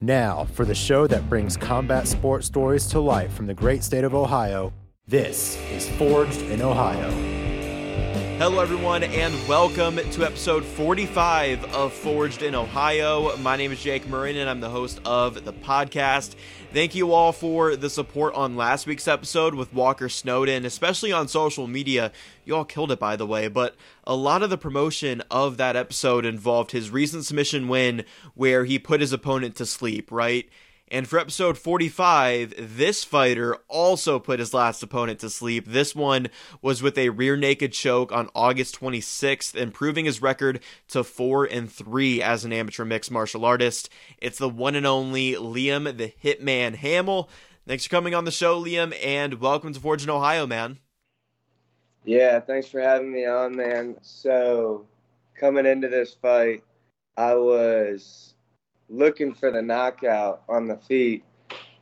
Now, for the show that brings combat sports stories to life from the great state of Ohio, this is Forged in Ohio. Hello, everyone, and welcome to episode 45 of Forged in Ohio. My name is Jake Murren, and I'm the host of the podcast. Thank you all for the support on last week's episode with Walker Snowden, especially on social media. You all killed it, by the way, but a lot of the promotion of that episode involved his recent submission win where he put his opponent to sleep, right? And for episode 45, this fighter also put his last opponent to sleep. This one was with a rear naked choke on August 26th, improving his record to 4 and 3 as an amateur mixed martial artist. It's the one and only Liam the Hitman Hamill. Thanks for coming on the show, Liam, and welcome to Forged in Ohio, man. Yeah, thanks for having me on, man. So, coming into this fight, I was looking for the knockout on the feet.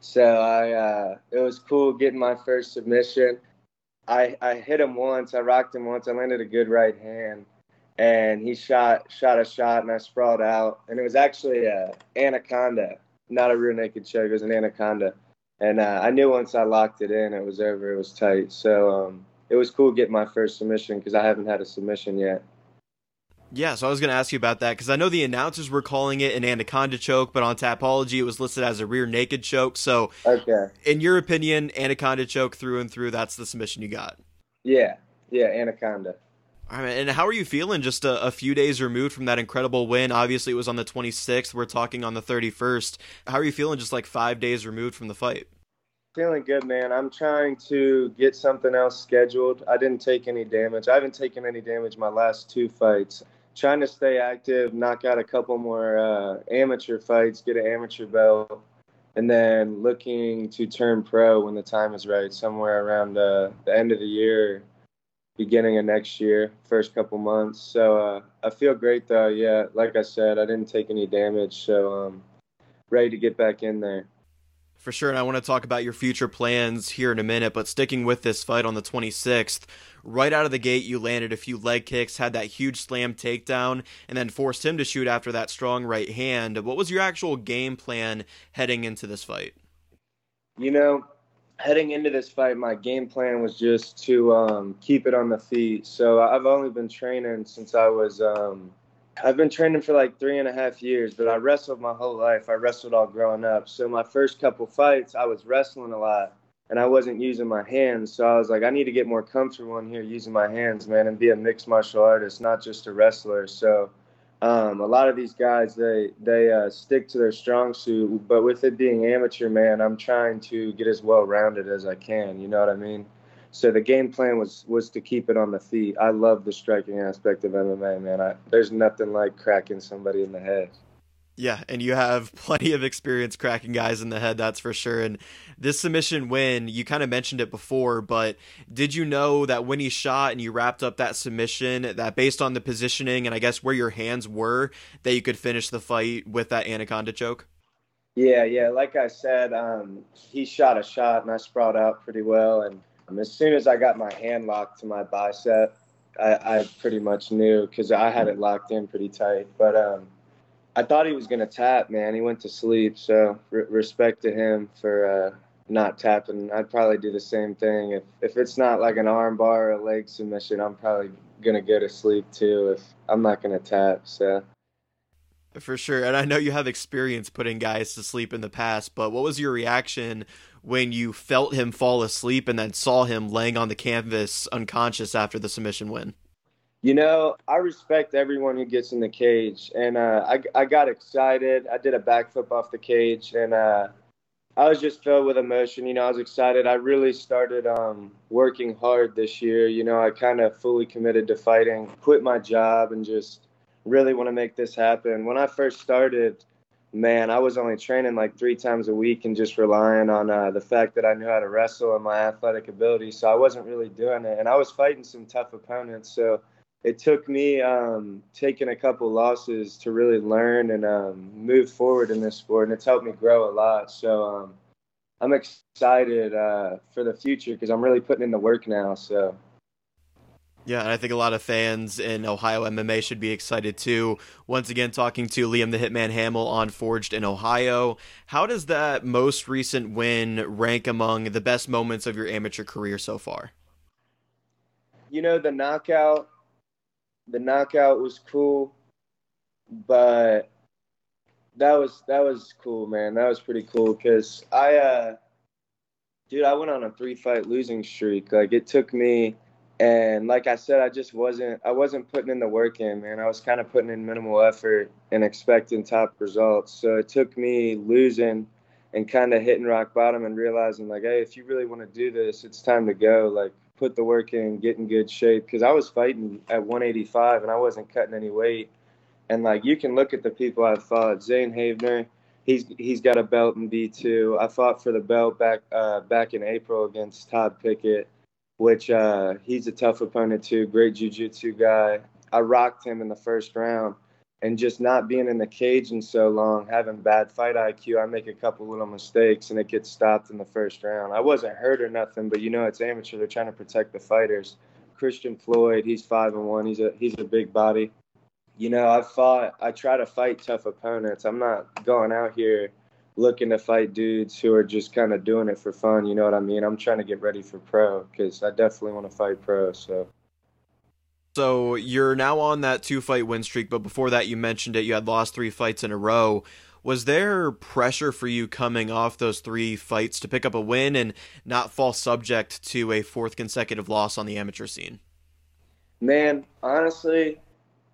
So I, uh, it was cool getting my first submission. I, I hit him once. I rocked him once. I landed a good right hand, and he shot shot a shot, and I sprawled out. And it was actually a anaconda, not a rear naked choke. It was an anaconda, and uh, I knew once I locked it in, it was over. It was tight. So um, it was cool getting my first submission because I haven't had a submission yet. Yeah, so I was going to ask you about that because I know the announcers were calling it an anaconda choke, but on Tapology it was listed as a rear naked choke. So, okay, in your opinion, anaconda choke through and through, that's the submission you got. Yeah, yeah, anaconda. All right, and how are you feeling just a, a, few days removed from that incredible win? Obviously, it was on the 26th. We're talking on the 31st. How are you feeling just like five days removed from the fight? Feeling good, man. I'm trying to get something else scheduled. I didn't take any damage. I haven't taken any damage my last two fights trying to stay active, knock out a couple more uh, amateur fights, get an amateur belt, and then looking to turn pro when the time is right, somewhere around uh, the end of the year, beginning of next year, first couple months. So uh, I feel great though. Yeah, like I said, I didn't take any damage, so um, ready to get back in there. For sure, and I want to talk about your future plans here in a minute, but sticking with this fight on the 26th, right out of the gate, you landed a few leg kicks, had that huge slam takedown, and then forced him to shoot after that strong right hand. What was your actual game plan heading into this fight? You know, heading into this fight, my game plan was just to um, keep it on the feet. So I've only been training since I was um, I've been training for like three and a half years, but I wrestled my whole life. I wrestled all growing up. So my first couple fights, I was wrestling a lot and I wasn't using my hands. So I was like, I need to get more comfortable in here using my hands, man, and be a mixed martial artist, not just a wrestler. So um, a lot of these guys, they they uh, stick to their strong suit, but with it being amateur, man, I'm trying to get as well rounded as I can. You know what I mean? So the game plan was was to keep it on the feet. I love the striking aspect of MMA, man. I, there's nothing like cracking somebody in the head. Yeah, and you have plenty of experience cracking guys in the head, that's for sure. And this submission win, you kind of mentioned it before, but did you know that when he shot and you wrapped up that submission, that based on the positioning and I guess where your hands were, that you could finish the fight with that anaconda choke? Yeah, yeah. Like I said, um, he shot a shot and I sprawled out pretty well. And um, as soon as I got my hand locked to my bicep, I, I pretty much knew because I had it locked in pretty tight. But um, I thought he was gonna tap, man. He went to sleep, so re- respect to him for uh, not tapping. I'd probably do the same thing if if it's not like an arm bar or a leg submission. I'm probably gonna go to sleep too if I'm not gonna tap. So. For sure. And I know you have experience putting guys to sleep in the past, but what was your reaction when you felt him fall asleep and then saw him laying on the canvas unconscious after the submission win? You know, I respect everyone who gets in the cage, and uh, I, I got excited. I did a backflip off the cage, and uh, I was just filled with emotion. You know, I was excited. I really started um, working hard this year. You know, I kind of fully committed to fighting, quit my job, and just really want to make this happen. When I first started, man, I was only training like three times a week and just relying on uh, the fact that I knew how to wrestle and my athletic ability. So I wasn't really doing it. And I was fighting some tough opponents. So it took me um, taking a couple losses to really learn and um, move forward in this sport. And it's helped me grow a lot. So um, I'm excited uh, for the future because I'm really putting in the work now. So Yeah, and I think a lot of fans in Ohio MMA should be excited too. Once again, talking to Liam the Hitman Hamill on Forged in Ohio. How does that most recent win rank among the best moments of your amateur career so far? You know, the knockout, the knockout was cool, but that was that was cool, man. That was pretty cool because I, uh, dude, I went on a three fight losing streak. Like it took me and like I said, I just wasn't I wasn't putting in the work in, man. I was kind of putting in minimal effort and expecting top results. So it took me losing and kind of hitting rock bottom and realizing like, hey, if you really want to do this, it's time to go. Like put the work in, get in good shape. Because I was fighting at 185 and I wasn't cutting any weight. And like you can look at the people I've fought, Zane Havner. He's he's got a belt in B2. I fought for the belt back uh, back in April against Todd Pickett which uh, he's a tough opponent too. Great jiu-jitsu guy. I rocked him in the first round, and just not being in the cage in so long, having bad fight IQ, I make a couple little mistakes and it gets stopped in the first round. I wasn't hurt or nothing, but you know it's amateur. They're trying to protect the fighters. Christian Floyd, he's five and one. He's a he's a big body. You know, I fought. I try to fight tough opponents. I'm not going out here looking to fight dudes who are just kind of doing it for fun. You know what I mean? I'm trying to get ready for pro because I definitely want to fight pro. So. So you're now on that two fight win streak, but before that, you mentioned it. You had lost three fights in a row. Was there pressure for you coming off those three fights to pick up a win and not fall subject to a fourth consecutive loss on the amateur scene? Man, honestly,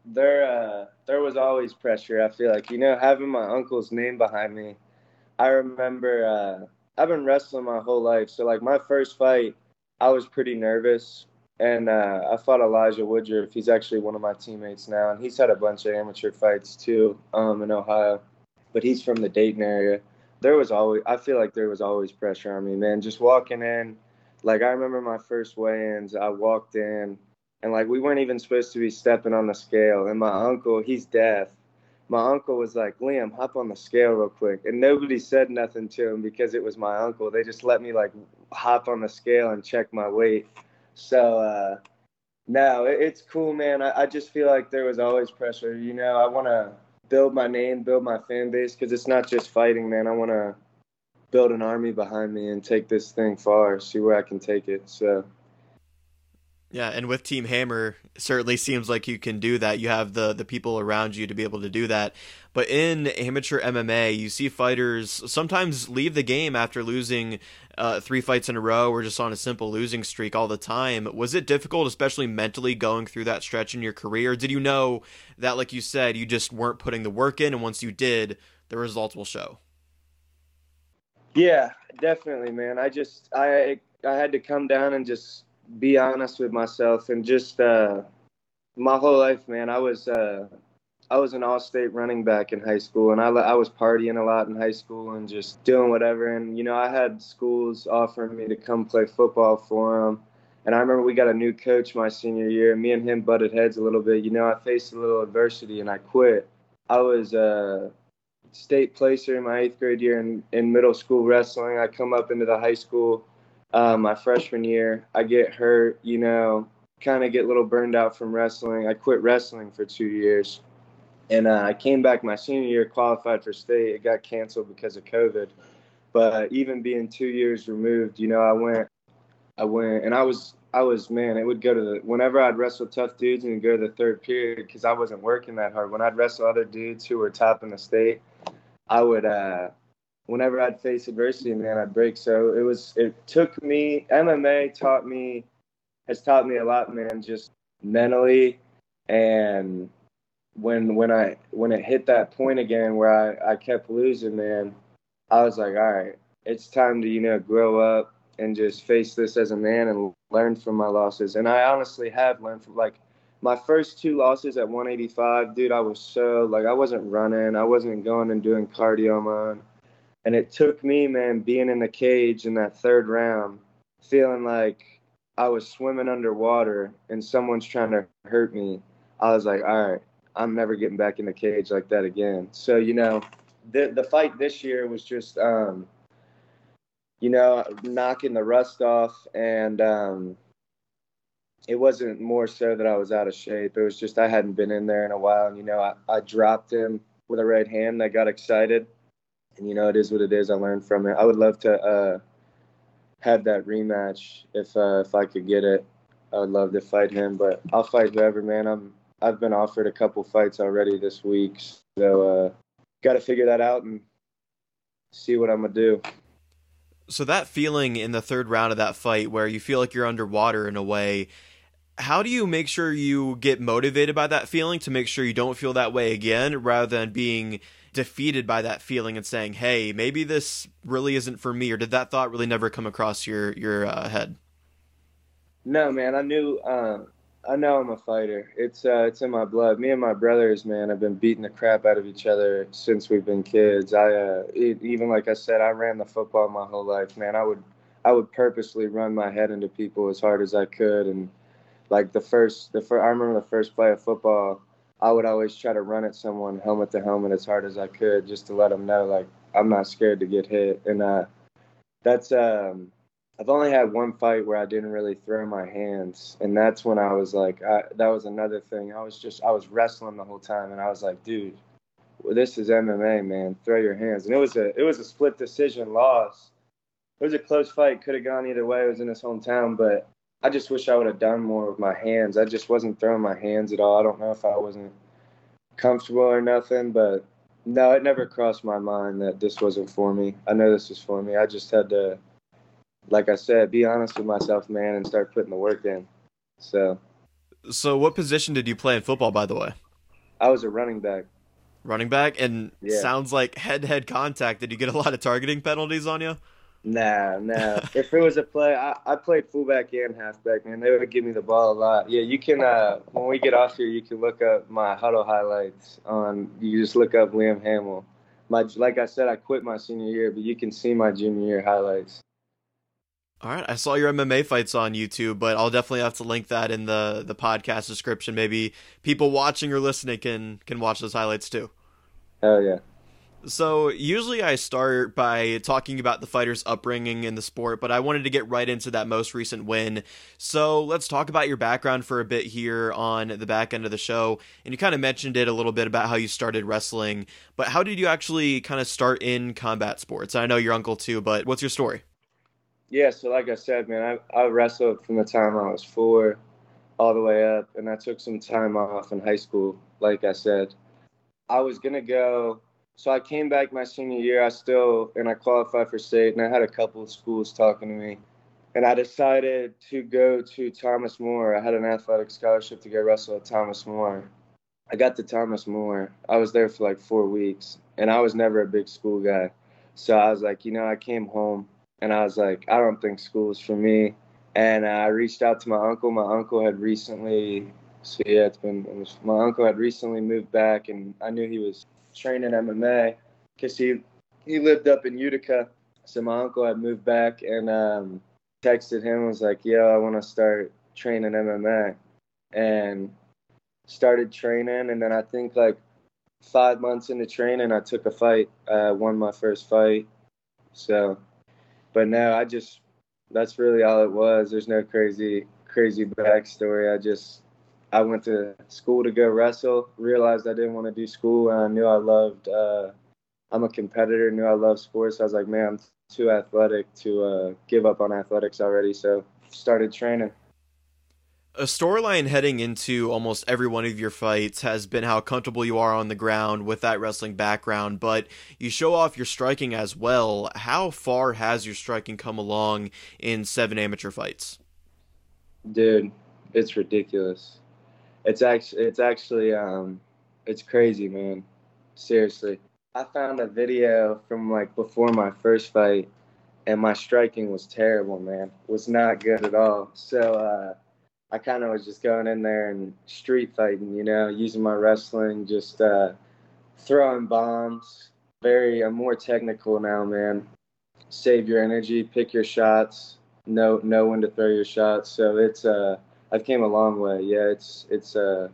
there uh, there was always pressure. I feel like you know having my uncle's name behind me I remember uh, I've been wrestling my whole life. So like my first fight, I was pretty nervous, and uh, I fought Elijah Woodruff. He's actually one of my teammates now, and he's had a bunch of amateur fights too um, in Ohio, but he's from the Dayton area. There was always I feel like there was always pressure on me, man. Just walking in, like I remember my first weigh-ins. I walked in, and like we weren't even supposed to be stepping on the scale, and my uncle, he's deaf my uncle was like, Liam, hop on the scale real quick. And nobody said nothing to him because it was my uncle. They just let me like hop on the scale and check my weight. So, uh, no, it, it's cool, man. I, I just feel like there was always pressure. You know, I want to build my name, build my fan base because it's not just fighting, man. I want to build an army behind me and take this thing far, see where I can take it. So, yeah, and with Team Hammer, certainly seems like you can do that. You have the the people around you to be able to do that. But in amateur MMA, you see fighters sometimes leave the game after losing uh, three fights in a row or just on a simple losing streak all the time. Was it difficult, especially mentally, going through that stretch in your career? Did you know that, like you said, you just weren't putting the work in, and once you did, the results will show? Yeah, definitely, man. I just I I had to come down and just be honest with myself and just uh, my whole life, man. I was uh, I was an all-state running back in high school, and I I was partying a lot in high school and just doing whatever. And you know, I had schools offering me to come play football for them. And I remember we got a new coach my senior year, me and him butted heads a little bit. You know, I faced a little adversity and I quit. I was a state placer in my eighth grade year in, in middle school wrestling. I come up into the high school uh, my freshman year. I get hurt, you know, kind of get a little burned out from wrestling. I quit wrestling for two years. And uh, I came back my senior year, qualified for state. It got canceled because of COVID. But even being two years removed, you know, I went, I went, and I was, I was, man, it would go to the, whenever I'd wrestle tough dudes and go to the third period because I wasn't working that hard. When I'd wrestle other dudes who were top in the state, I would, uh, whenever I'd face adversity, man, I'd break. So it was, it took me, MMA taught me, has taught me a lot, man, just mentally. And when, when I, when it hit that point again where I, I kept losing, man, I was like, all right, it's time to, you know, grow up and just face this as a man and learn from my losses. And I honestly have learned from like my first two losses at 185, dude, I was so like I wasn't running, I wasn't going and doing cardio own. And it took me, man, being in the cage in that third round, feeling like I was swimming underwater and someone's trying to hurt me. I was like, all right, I'm never getting back in the cage like that again. So, you know, the the fight this year was just um, you know, knocking the rust off and um, it wasn't more so that I was out of shape. It was just I hadn't been in there in a while. And, you know, I, I dropped him with a right hand. I got excited. And, you know, it is what it is. I learned from it. I would love to uh, have that rematch if uh, if I could get it. I would love to fight him, but I'll fight whoever, man. I'm I've been offered a couple fights already this week, so uh, got to figure that out and see what I'm gonna do. So that feeling in the third round of that fight, where you feel like you're underwater in a way, how do you make sure you get motivated by that feeling to make sure you don't feel that way again, rather than being defeated by that feeling and saying, "Hey, maybe this really isn't for me," or did that thought really never come across your your uh, head? No, man. I knew. Uh, I know I'm a fighter. It's uh, it's in my blood. Me and my brothers, man, have been beating the crap out of each other since we've been kids. I uh, it, even like I said, I ran the football my whole life, man. I would I would purposely run my head into people as hard as I could, and like the first the first I remember the first play of football, I would always try to run at someone helmet to helmet as hard as I could, just to let them know like I'm not scared to get hit, and uh, that's um I've only had one fight where I didn't really throw my hands, and that's when I was like, I, that was another thing. I was just, I was wrestling the whole time, and I was like, dude, well, this is MMA, man. Throw your hands, and it was a, it was a split decision loss. It was a close fight. Could have gone either way. It was in his hometown, but I just wish I would have done more with my hands. I just wasn't throwing my hands at all. I don't know if I wasn't comfortable or nothing, but no, it never crossed my mind that this wasn't for me. I know this was for me. I just had to like I said, be honest with myself, man, and start putting the work in. So. So, what position did you play in football, by the way? I was a running back. Running back, and yeah. sounds like head-to-head contact. Did you get a lot of targeting penalties on you? Nah, nah. if it was a play, I, I played fullback and halfback, man. They would give me the ball a lot. Yeah, you can. Uh, when we get off here, you can look up my Hudl highlights on. You just look up Liam Hamill. My like I said, I quit my senior year, but you can see my junior year highlights. All right, I saw your MMA fights on YouTube, but I'll definitely have to link that in the the podcast description. Maybe people watching or listening can can watch those highlights too. Hell yeah. So, usually I start by talking about the fighter's upbringing in the sport, but I wanted to get right into that most recent win. So, let's talk about your background for a bit here on the back end of the show. And you kind of mentioned it a little bit about how you started wrestling, but how did you actually kind of start in combat sports? I know your uncle too, but what's your story? Yeah, so like I said, man, I, I wrestled from the time I was four all the way up, and I took some time off in high school. Like I said, I was gonna go. So I came back my senior year. I still and I qualified for state, and I had a couple of schools talking to me, and I decided to go to Thomas More. I had an athletic scholarship to go wrestle at Thomas More. I got to Thomas More. I was there for like four weeks, and I was never a big school guy. So I was like, you know, I came home and I was like, I don't think school is for me. And I reached out to my uncle. My uncle had recently, so yeah, it's been, it was, my uncle had recently moved back, and I knew he was training MMA because he he lived up in Utica. So my uncle had moved back, and um, texted him was like, "Yo, I want to start training MMA," and started training. And then I think like five months into training, I took a fight. I won my first fight. So but no, I just that's really all it was. There's no crazy crazy backstory. I just I went to school to go wrestle. Realized I didn't want to do school, and I knew I loved. Uh, I'm a competitor. Knew I loved sports. I was like, man, I'm too athletic to uh, give up on athletics already. So started training a storyline heading into almost every one of your fights has been how comfortable you are on the ground with that wrestling background, but you show off your striking as well. How far has your striking come along in seven amateur fights? Dude, it's ridiculous. It's actually it's actually um it's crazy, man. Seriously. I found a video from like before my first fight and my striking was terrible, man. Was not good at all. So uh I kind of was just going in there and street fighting, you know, using my wrestling, just uh, throwing bombs. Very, I'm more technical now, man. Save your energy, pick your shots, know know when to throw your shots. So it's uh, I've came a long way. Yeah, it's it's uh,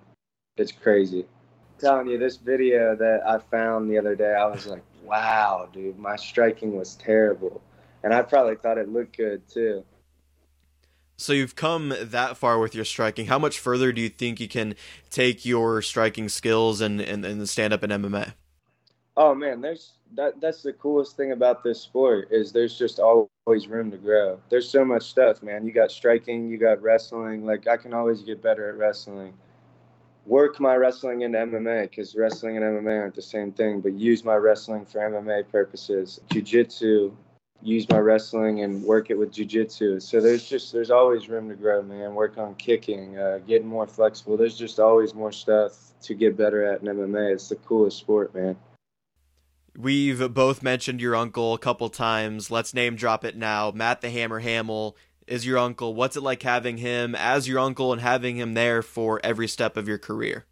it's crazy. I'm telling you, this video that I found the other day, I was like, wow, dude, my striking was terrible, and I probably thought it looked good too. So you've come that far with your striking. How much further do you think you can take your striking skills and and, and stand up in MMA? Oh man, there's that that's the coolest thing about this sport is there's just always room to grow. There's so much stuff, man. You got striking, you got wrestling. Like I can always get better at wrestling. Work my wrestling into MMA because wrestling and MMA aren't the same thing. But use my wrestling for MMA purposes. Jiu-jitsu, use my wrestling and work it with jiu-jitsu. So there's just there's always room to grow, man. Work on kicking, uh, getting more flexible. There's just always more stuff to get better at in MMA. It's the coolest sport, man. We've both mentioned your uncle a couple times. Let's name drop it now. Matt the Hammer Hamill is your uncle. What's it like having him as your uncle and having him there for every step of your career?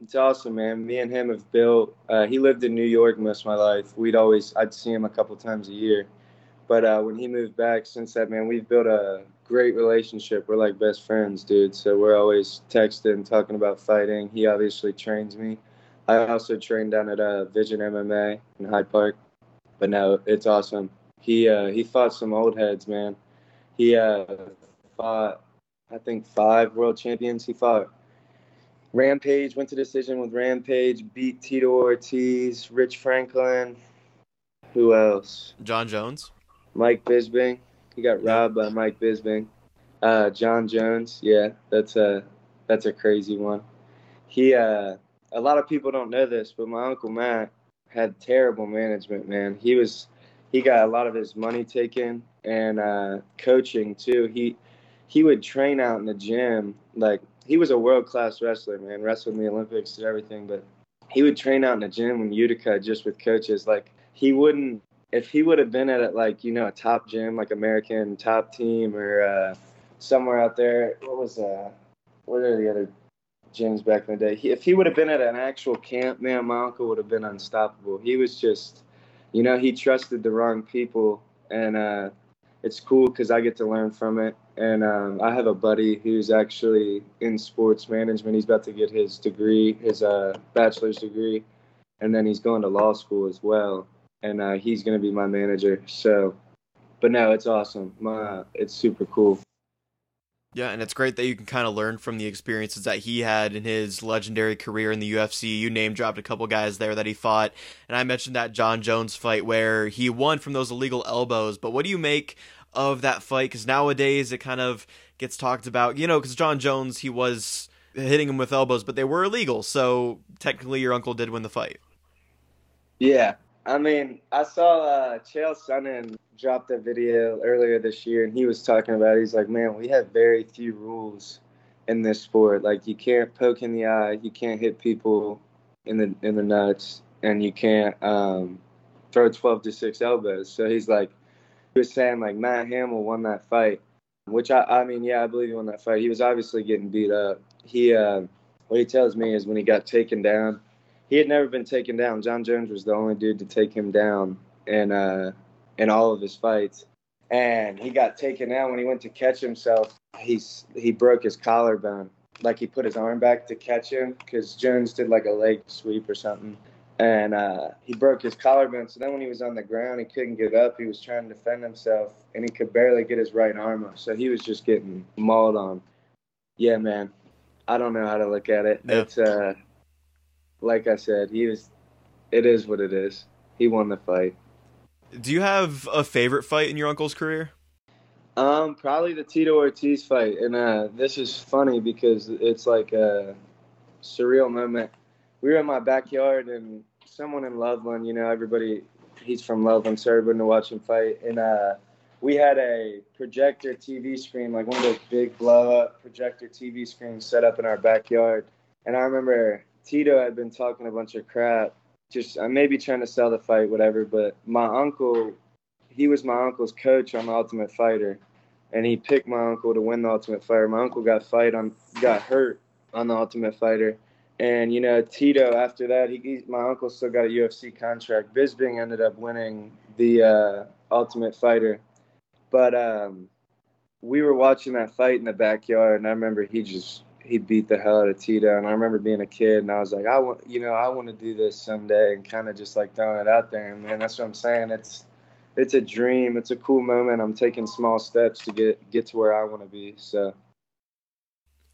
It's awesome, man. Me and him have built. Uh, he lived in New York most of my life. We'd always, I'd see him a couple times a year. But uh, when he moved back, since that, man, we've built a great relationship. We're like best friends, dude. So we're always texting, talking about fighting. He obviously trains me. I also trained down at uh, Vision MMA in Hyde Park. But no, it's awesome. He uh, he fought some old heads, man. He uh, fought, I think, five world champions. He fought Rampage, went to decision with Rampage, beat Tito Ortiz, Rich Franklin. Who else? Jon Jones. Mike Bisping. He got robbed by Mike Bisping. Uh, Jon Jones. Yeah, that's a that's a crazy one. He uh a lot of people don't know this, but my uncle Matt had terrible management. Man, he was he got a lot of his money taken and uh, coaching too. He he would train out in the gym like he was a world class wrestler. Man, wrestled in the Olympics and everything, but he would train out in the gym in Utica just with coaches. Like he wouldn't if he would have been at like you know a top gym like American top team or uh, somewhere out there. What was uh what are the other gyms back in the day. He, if he would have been at an actual camp, man, my uncle would have been unstoppable. He was just, you know, he trusted the wrong people, and uh, it's cool because I get to learn from it. And um, I have a buddy who's actually in sports management. He's about to get his degree, his uh, bachelor's degree, and then he's going to law school as well. And uh, he's going to be my manager. So, but no, it's awesome. My, it's super cool. Yeah, and it's great that you can kind of learn from the experiences that he had in his legendary career in the UFC. You name dropped a couple guys there that he fought, and I mentioned that Jon Jones fight where he won from those illegal elbows. But what do you make of that fight? Because nowadays it kind of gets talked about, you know, because Jon Jones he was hitting him with elbows, but they were illegal, so technically your uncle did win the fight. Yeah, I mean, I saw uh, Chael Sonnen dropped a video earlier this year, and he was talking about. It. He's like, "Man, we have very few rules in this sport. Like, you can't poke in the eye, you can't hit people in the in the nuts, and you can't um, throw 12 to six elbows." So he's like, was saying like Matt Hamill won that fight, which I I mean, yeah, I believe he won that fight. He was obviously getting beat up. He uh, what he tells me is when he got taken down he had never been taken down. Jon Jones was the only dude to take him down in uh, in all of his fights. And he got taken down when he went to catch himself. He's he broke his collarbone. Like he put his arm back to catch him because Jones did like a leg sweep or something. And uh, he broke his collarbone. So then when he was on the ground, he couldn't get up. He was trying to defend himself, and he could barely get his right arm up. So he was just getting mauled on. Yeah, man. I don't know how to look at it. It's uh, like I said, he was. It is what it is. He won the fight. Do you have a favorite fight in your uncle's career? Um, probably the Tito Ortiz fight, and uh, this is funny because it's like a surreal moment. We were in my backyard, and someone in Loveland, you know, everybody, he's from Loveland, so everybody to watch him fight, and uh, we had a projector TV screen, like one of those big blow up projector TV screens set up in our backyard. And I remember Tito had been talking a bunch of crap, just uh, maybe trying to sell the fight, whatever. But my uncle, he was my uncle's coach on the Ultimate Fighter, and he picked my uncle to win the Ultimate Fighter. My uncle got fight on, got hurt on the Ultimate Fighter, and you know Tito. After that, he, he my uncle still got a UFC contract. Bisping ended up winning the uh, Ultimate Fighter, but um, we were watching that fight in the backyard, and I remember he just he beat the hell out of Tito. And I remember being a kid, and I was like, I want, you know, I want to do this someday, and kind of just like throwing it out there. And man, that's what I'm saying. It's it's a dream. It's a cool moment. I'm taking small steps to get get to where I want to be. So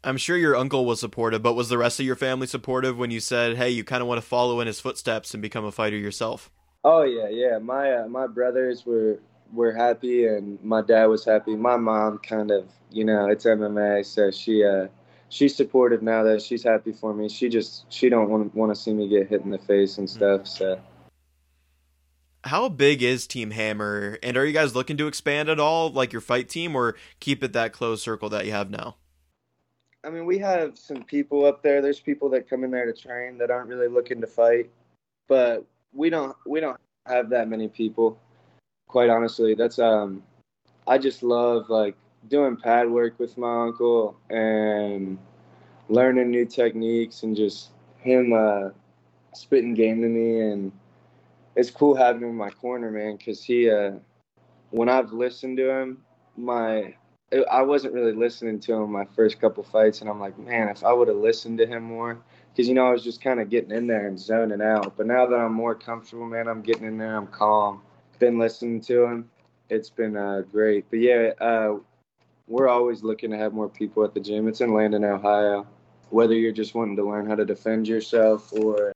I'm sure your uncle was supportive, but was the rest of your family supportive when you said, "Hey, you kind of want to follow in his footsteps and become a fighter yourself"? Oh yeah, yeah. My uh, my brothers were were happy, and my dad was happy. My mom kind of, you know, it's MMA, so she uh she's supportive now that she's happy for me. She just she don't want want to see me get hit in the face and stuff. So how big is Team Hammer, and are you guys looking to expand at all, like your fight team, or keep it that close circle that you have now? I mean, we have some people up there. There's people that come in there to train that aren't really looking to fight, but we don't we don't have that many people. Quite honestly, that's um, I just love like doing pad work with my uncle and learning new techniques and just him uh, spitting game to me and it's cool having him in my corner, man, because he uh, when I've listened to him, my I wasn't really listening to him my first couple fights, and I'm like, man, if I would have listened to him more, because you know I was just kind of getting in there and zoning out. But now that I'm more comfortable, man, I'm getting in there, I'm calm. Been listening to him, it's been uh, great. But yeah, uh, we're always looking to have more people at the gym. It's in Landon, Ohio. Whether you're just wanting to learn how to defend yourself or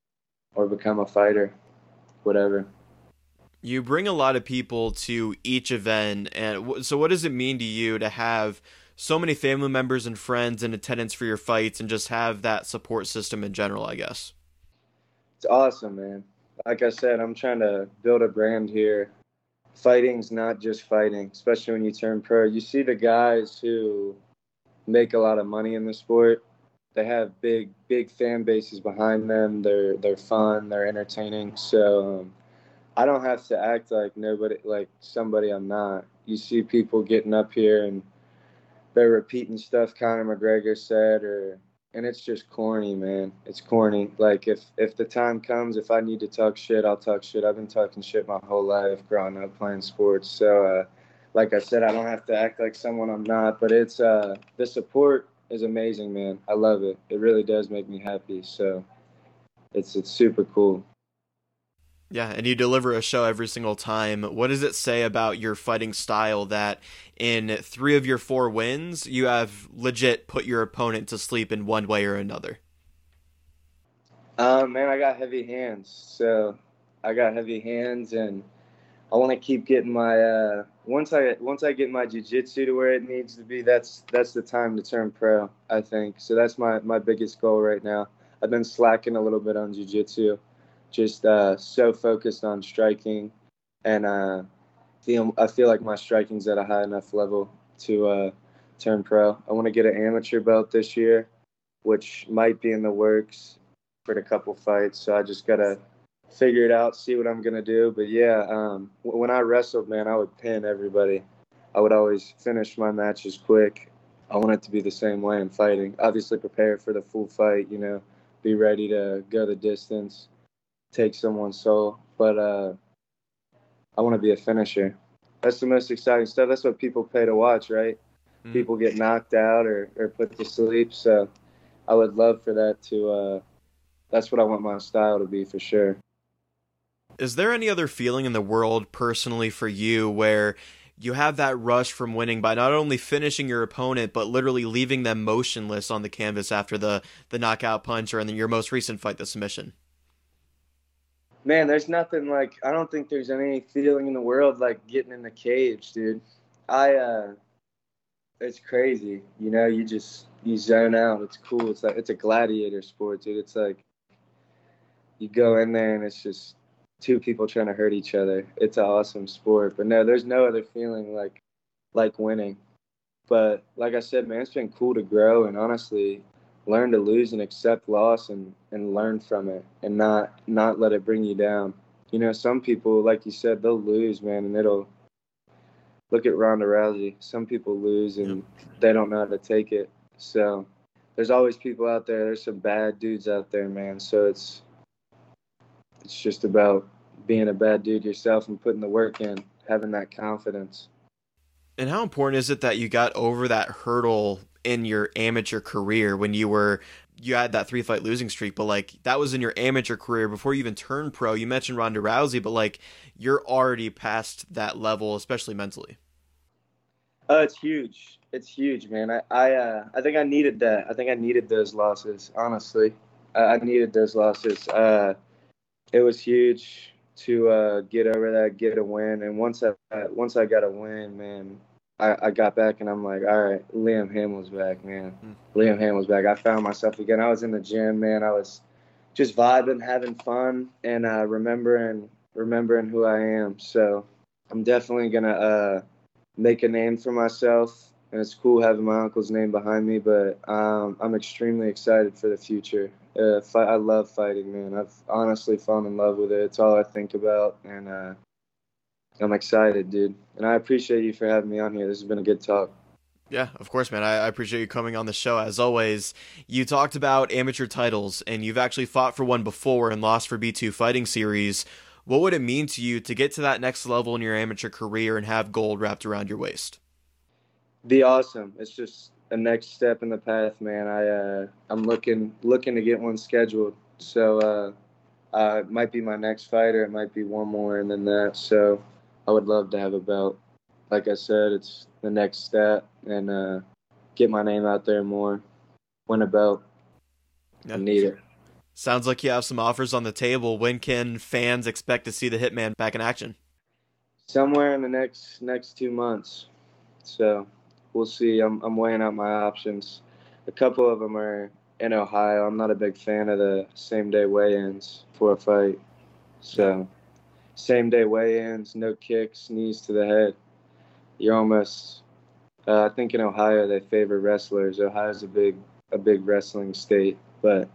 or become a fighter, whatever. You bring a lot of people to each event, and so what does it mean to you to have so many family members and friends in attendance for your fights, and just have that support system in general? I guess it's awesome, man. Like I said, I'm trying to build a brand here. Fighting's not just fighting, especially when you turn pro. You see the guys who make a lot of money in the sport. They have big, big fan bases behind them. They're they're fun. They're entertaining. So um, I don't have to act like nobody, like somebody I'm not. You see people getting up here and they're repeating stuff Conor McGregor said, or and it's just corny, man. It's corny. Like if if the time comes, if I need to talk shit, I'll talk shit. I've been talking shit my whole life growing up playing sports. So, uh, like I said, I don't have to act like someone I'm not. But it's uh, the support is amazing, man. I love it. It really does make me happy. So, it's it's super cool. Yeah, and you deliver a show every single time. What does it say about your fighting style that in three of your four wins, you have legit put your opponent to sleep in one way or another? Um, man, I got heavy hands. So I got heavy hands, and I want to keep getting my. Uh, once I once I get my jiu-jitsu to where it needs to be, that's that's the time to turn pro. I think so. That's my my biggest goal right now. I've been slacking a little bit on jiu-jitsu just uh, so focused on striking, and uh, feel I feel like my striking's at a high enough level to uh, turn pro. I want to get an amateur belt this year, which might be in the works for a couple fights. So I just gotta figure it out, see what I'm gonna do. But yeah, um, when I wrestled, man, I would pin everybody. I would always finish my matches quick. I want it to be the same way in fighting. Obviously, prepare for the full fight. You know, be ready to go the distance take someone's soul, but uh, I want to be a finisher. That's the most exciting stuff. That's what people pay to watch, right? Mm-hmm. People get knocked out or, or put to sleep. So I would love for that to. Uh, that's what I want my style to be for sure. Is there any other feeling in the world personally for you where you have that rush from winning by not only finishing your opponent but literally leaving them motionless on the canvas after the the knockout punch or in your most recent fight the submission? Man, there's nothing like I don't think there's any feeling in the world like getting in the cage, dude. I uh it's crazy. You know, you just you zone out. It's cool. It's like it's a gladiator sport, dude. It's like you go in there and it's just two people trying to hurt each other. It's an awesome sport. But no, there's no other feeling like like winning. But like I said, man, it's been cool to grow and honestly, learn to lose and accept loss and, and learn from it and not not let it bring you down. You know, some people, like you said, they'll lose, man, and it'll look at Ronda Rousey. Some people lose and they don't know how to take it. So there's always people out there. There's some bad dudes out there, man. So it's it's just about being a bad dude yourself and putting the work in, having that confidence. And how important is it that you got over that hurdle in your amateur career when you were you had that three fight losing streak, but like that was in your amateur career before you even turned pro. You mentioned Ronda Rousey, but like you're already past that level, especially mentally. Uh, it's huge. It's huge, man. I I, uh, I think I needed that. I think I needed those losses. Honestly, I, I needed those losses. Uh, it was huge to uh, get over that, get a win, and once I once I got a win, man, I, I got back and I'm like, all right, Liam Hamill's back, man. Mm. Liam Hamill's back. I found myself again. I was in the gym, man. I was just vibing, having fun, and uh, remembering remembering who I am. So I'm definitely gonna uh, make a name for myself, and it's cool having my uncle's name behind me. But um, I'm extremely excited for the future. Uh, fight, I love fighting, man. I've honestly fallen in love with it. It's all I think about, and uh, I'm excited, dude. And I appreciate you for having me on here. This has been a good talk. Yeah, of course, man. I, I, appreciate you coming on the show as always. You talked about amateur titles, and you've actually fought for one before and lost for B2 Fighting Series. What would it mean to you to get to that next level in your amateur career and have gold wrapped around your waist? Be awesome. It's just a next step in the path, man. I uh, I'm looking looking to get one scheduled. So uh, uh, it might be my next fight, or it might be one more, and then that. So I would love to have a belt. Like I said, it's the next step, and uh, get my name out there more. Win a belt. Yeah, I need it. Sounds like you have some offers on the table. When can fans expect to see the Hitman back in action? Somewhere in the next next two months. So we'll see. I'm I'm weighing out my options. A couple of them are in Ohio. I'm not a big fan of the same day weigh-ins for a fight. So same day weigh-ins, no kicks, knees to the head. You're almost. Uh, I think in Ohio they favor wrestlers. Ohio's a big a big wrestling state, but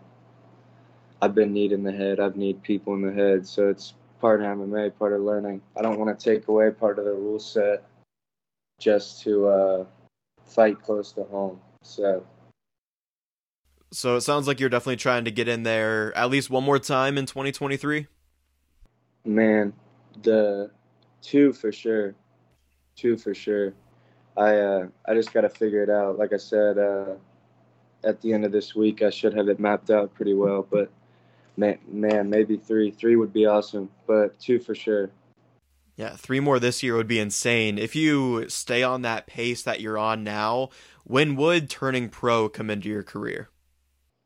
I've been kneed in the head. I've kneed people in the head, so it's part of MMA, part of learning. I don't want to take away part of the rule set just to uh, fight close to home. So. So it sounds like you're definitely trying to get in there at least one more time in 2023. Man, the two for sure, two for sure. I uh, I just got to figure it out. Like I said, uh, at the end of this week, I should have it mapped out pretty well. But man, man, maybe three. Three would be awesome, but two for sure. Yeah, three more this year would be insane. If you stay on that pace that you're on now, when would turning pro come into your career?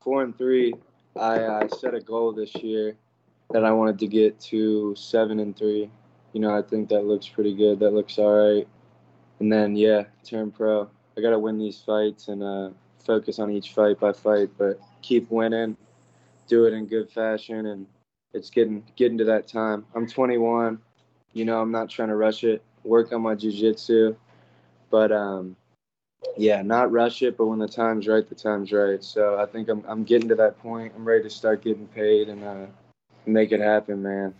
Four and three. I, I set a goal this year that I wanted to get to seven and three. You know, I think that looks pretty good. That looks all right. And then yeah, turn pro. I got to win these fights and uh, focus on each fight by fight, but keep winning, do it in good fashion, and it's getting getting to that time. I'm 21. You know, I'm not trying to rush it. Work on my jujitsu, but um, yeah, not rush it. But when the time's right, the time's right. So I think I'm I'm getting to that point. I'm ready to start getting paid and uh, make it happen, man.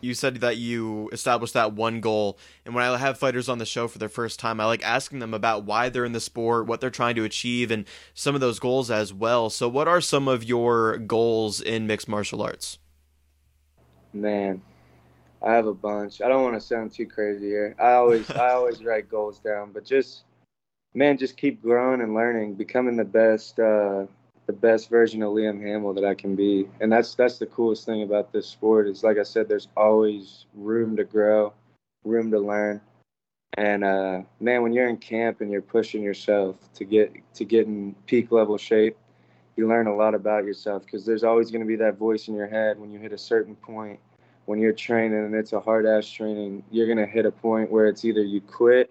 You said that you established that one goal, and when I have fighters on the show for their first time, I like asking them about why they're in the sport, what they're trying to achieve, and some of those goals as well. So, what are some of your goals in mixed martial arts? Man, I have a bunch. I don't want to sound too crazy here. I always I always write goals down, but just man, just keep growing and learning, becoming the best uh, the best version of Liam Hamill that I can be. And that's that's the coolest thing about this sport is like I said, there's always room to grow, room to learn. And uh, man, when you're in camp and you're pushing yourself to get to get in peak level shape, you learn a lot about yourself because there's always going to be that voice in your head when you hit a certain point. When you're training and it's a hard ass training, you're going to hit a point where it's either you quit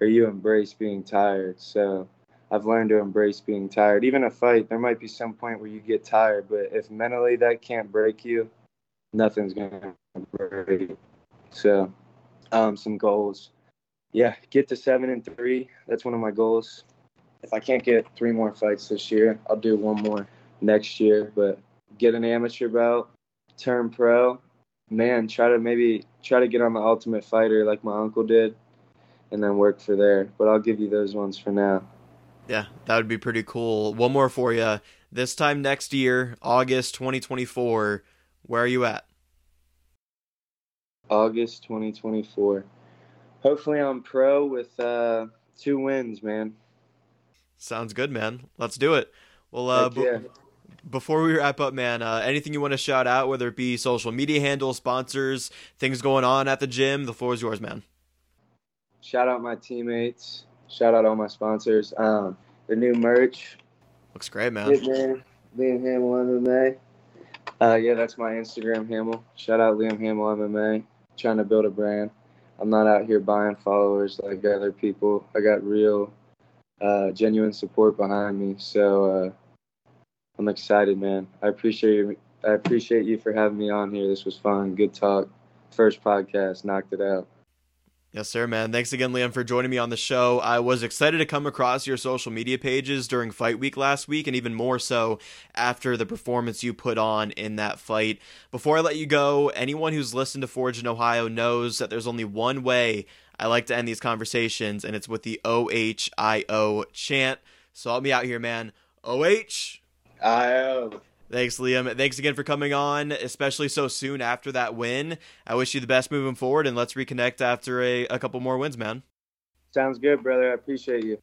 or you embrace being tired. So I've learned to embrace being tired. Even a fight, there might be some point where you get tired, but if mentally that can't break you, nothing's gonna break. You. So, um, some goals. Yeah, get to seven and three. That's one of my goals. If I can't get three more fights this year, I'll do one more next year. But get an amateur belt, turn pro. Man, try to maybe try to get on the Ultimate Fighter like my uncle did, and then work for there. But I'll give you those ones for now. Yeah, that would be pretty cool. One more for you. This time next year, August 2024, where are you at? August 2024. Hopefully, I'm pro with uh, two wins, man. Sounds good, man. Let's do it. Well, uh, yeah. before we wrap up, man, uh, anything you want to shout out, whether it be social media handles, sponsors, things going on at the gym, the floor is yours, man. Shout out my teammates. Shout out all my sponsors. Um, the new merch. Looks great, man. Hitman, Liam Hamill MMA. Uh, yeah, that's my Instagram handle. Shout out Liam Hamill MMA. Trying to build a brand. I'm not out here buying followers like other people. I got real, uh, genuine support behind me. So uh, I'm excited, man. I appreciate you. I appreciate you for having me on here. This was fun. Good talk. First podcast, knocked it out. Yes, sir, man. Thanks again, Liam, for joining me on the show. I was excited to come across your social media pages during fight week last week, and even more so after the performance you put on in that fight. Before I let you go, anyone who's listened to Forged in Ohio knows that there's only one way I like to end these conversations, and it's with the OHIO chant. So help me out here, man. OH. IO. Thanks, Liam. Thanks again for coming on, especially so soon after that win. I wish you the best moving forward, and let's reconnect after a, a couple more wins, man. Sounds good, brother. I appreciate you.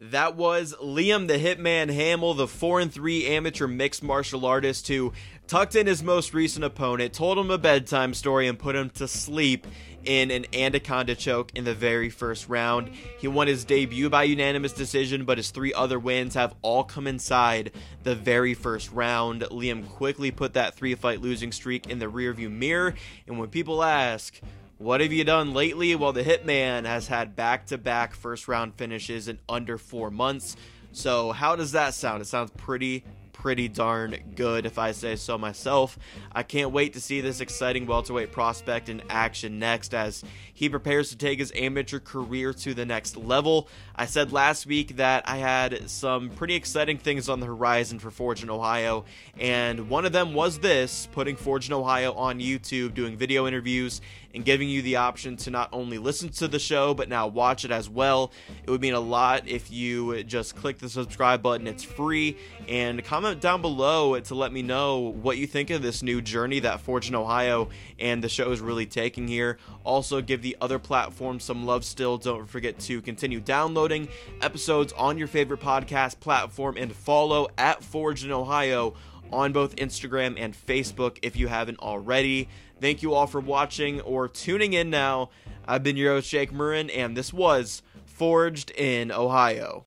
That was Liam the Hitman Hamill, the 4 and 3 amateur mixed martial artist who tucked in his most recent opponent, told him a bedtime story, and put him to sleep in an anaconda choke in the very first round. He won his debut by unanimous decision, but his three other wins have all come inside the very first round. Liam quickly put that three fight losing streak in the rearview mirror, and when people ask, what have you done lately? Well, the Hitman has had back to back first round finishes in under four months. So, how does that sound? It sounds pretty pretty darn good, if I say so myself. I can't wait to see this exciting welterweight prospect in action next as he prepares to take his amateur career to the next level. I said last week that I had some pretty exciting things on the horizon for Forged in Ohio, and one of them was this putting Forged in Ohio on YouTube, doing video interviews, and giving you the option to not only listen to the show but now watch it as well. It would mean a lot if you just click the subscribe button, it's free, and comment down below to let me know what you think of this new journey that Forged in Ohio and the show is really taking here. Also, give the the other platforms some love still. Don't forget to continue downloading episodes on your favorite podcast platform and follow at Forged in Ohio on both Instagram and Facebook if you haven't already. Thank you all for watching or tuning in now. I've been your host, Jake Murren, and this was Forged in Ohio.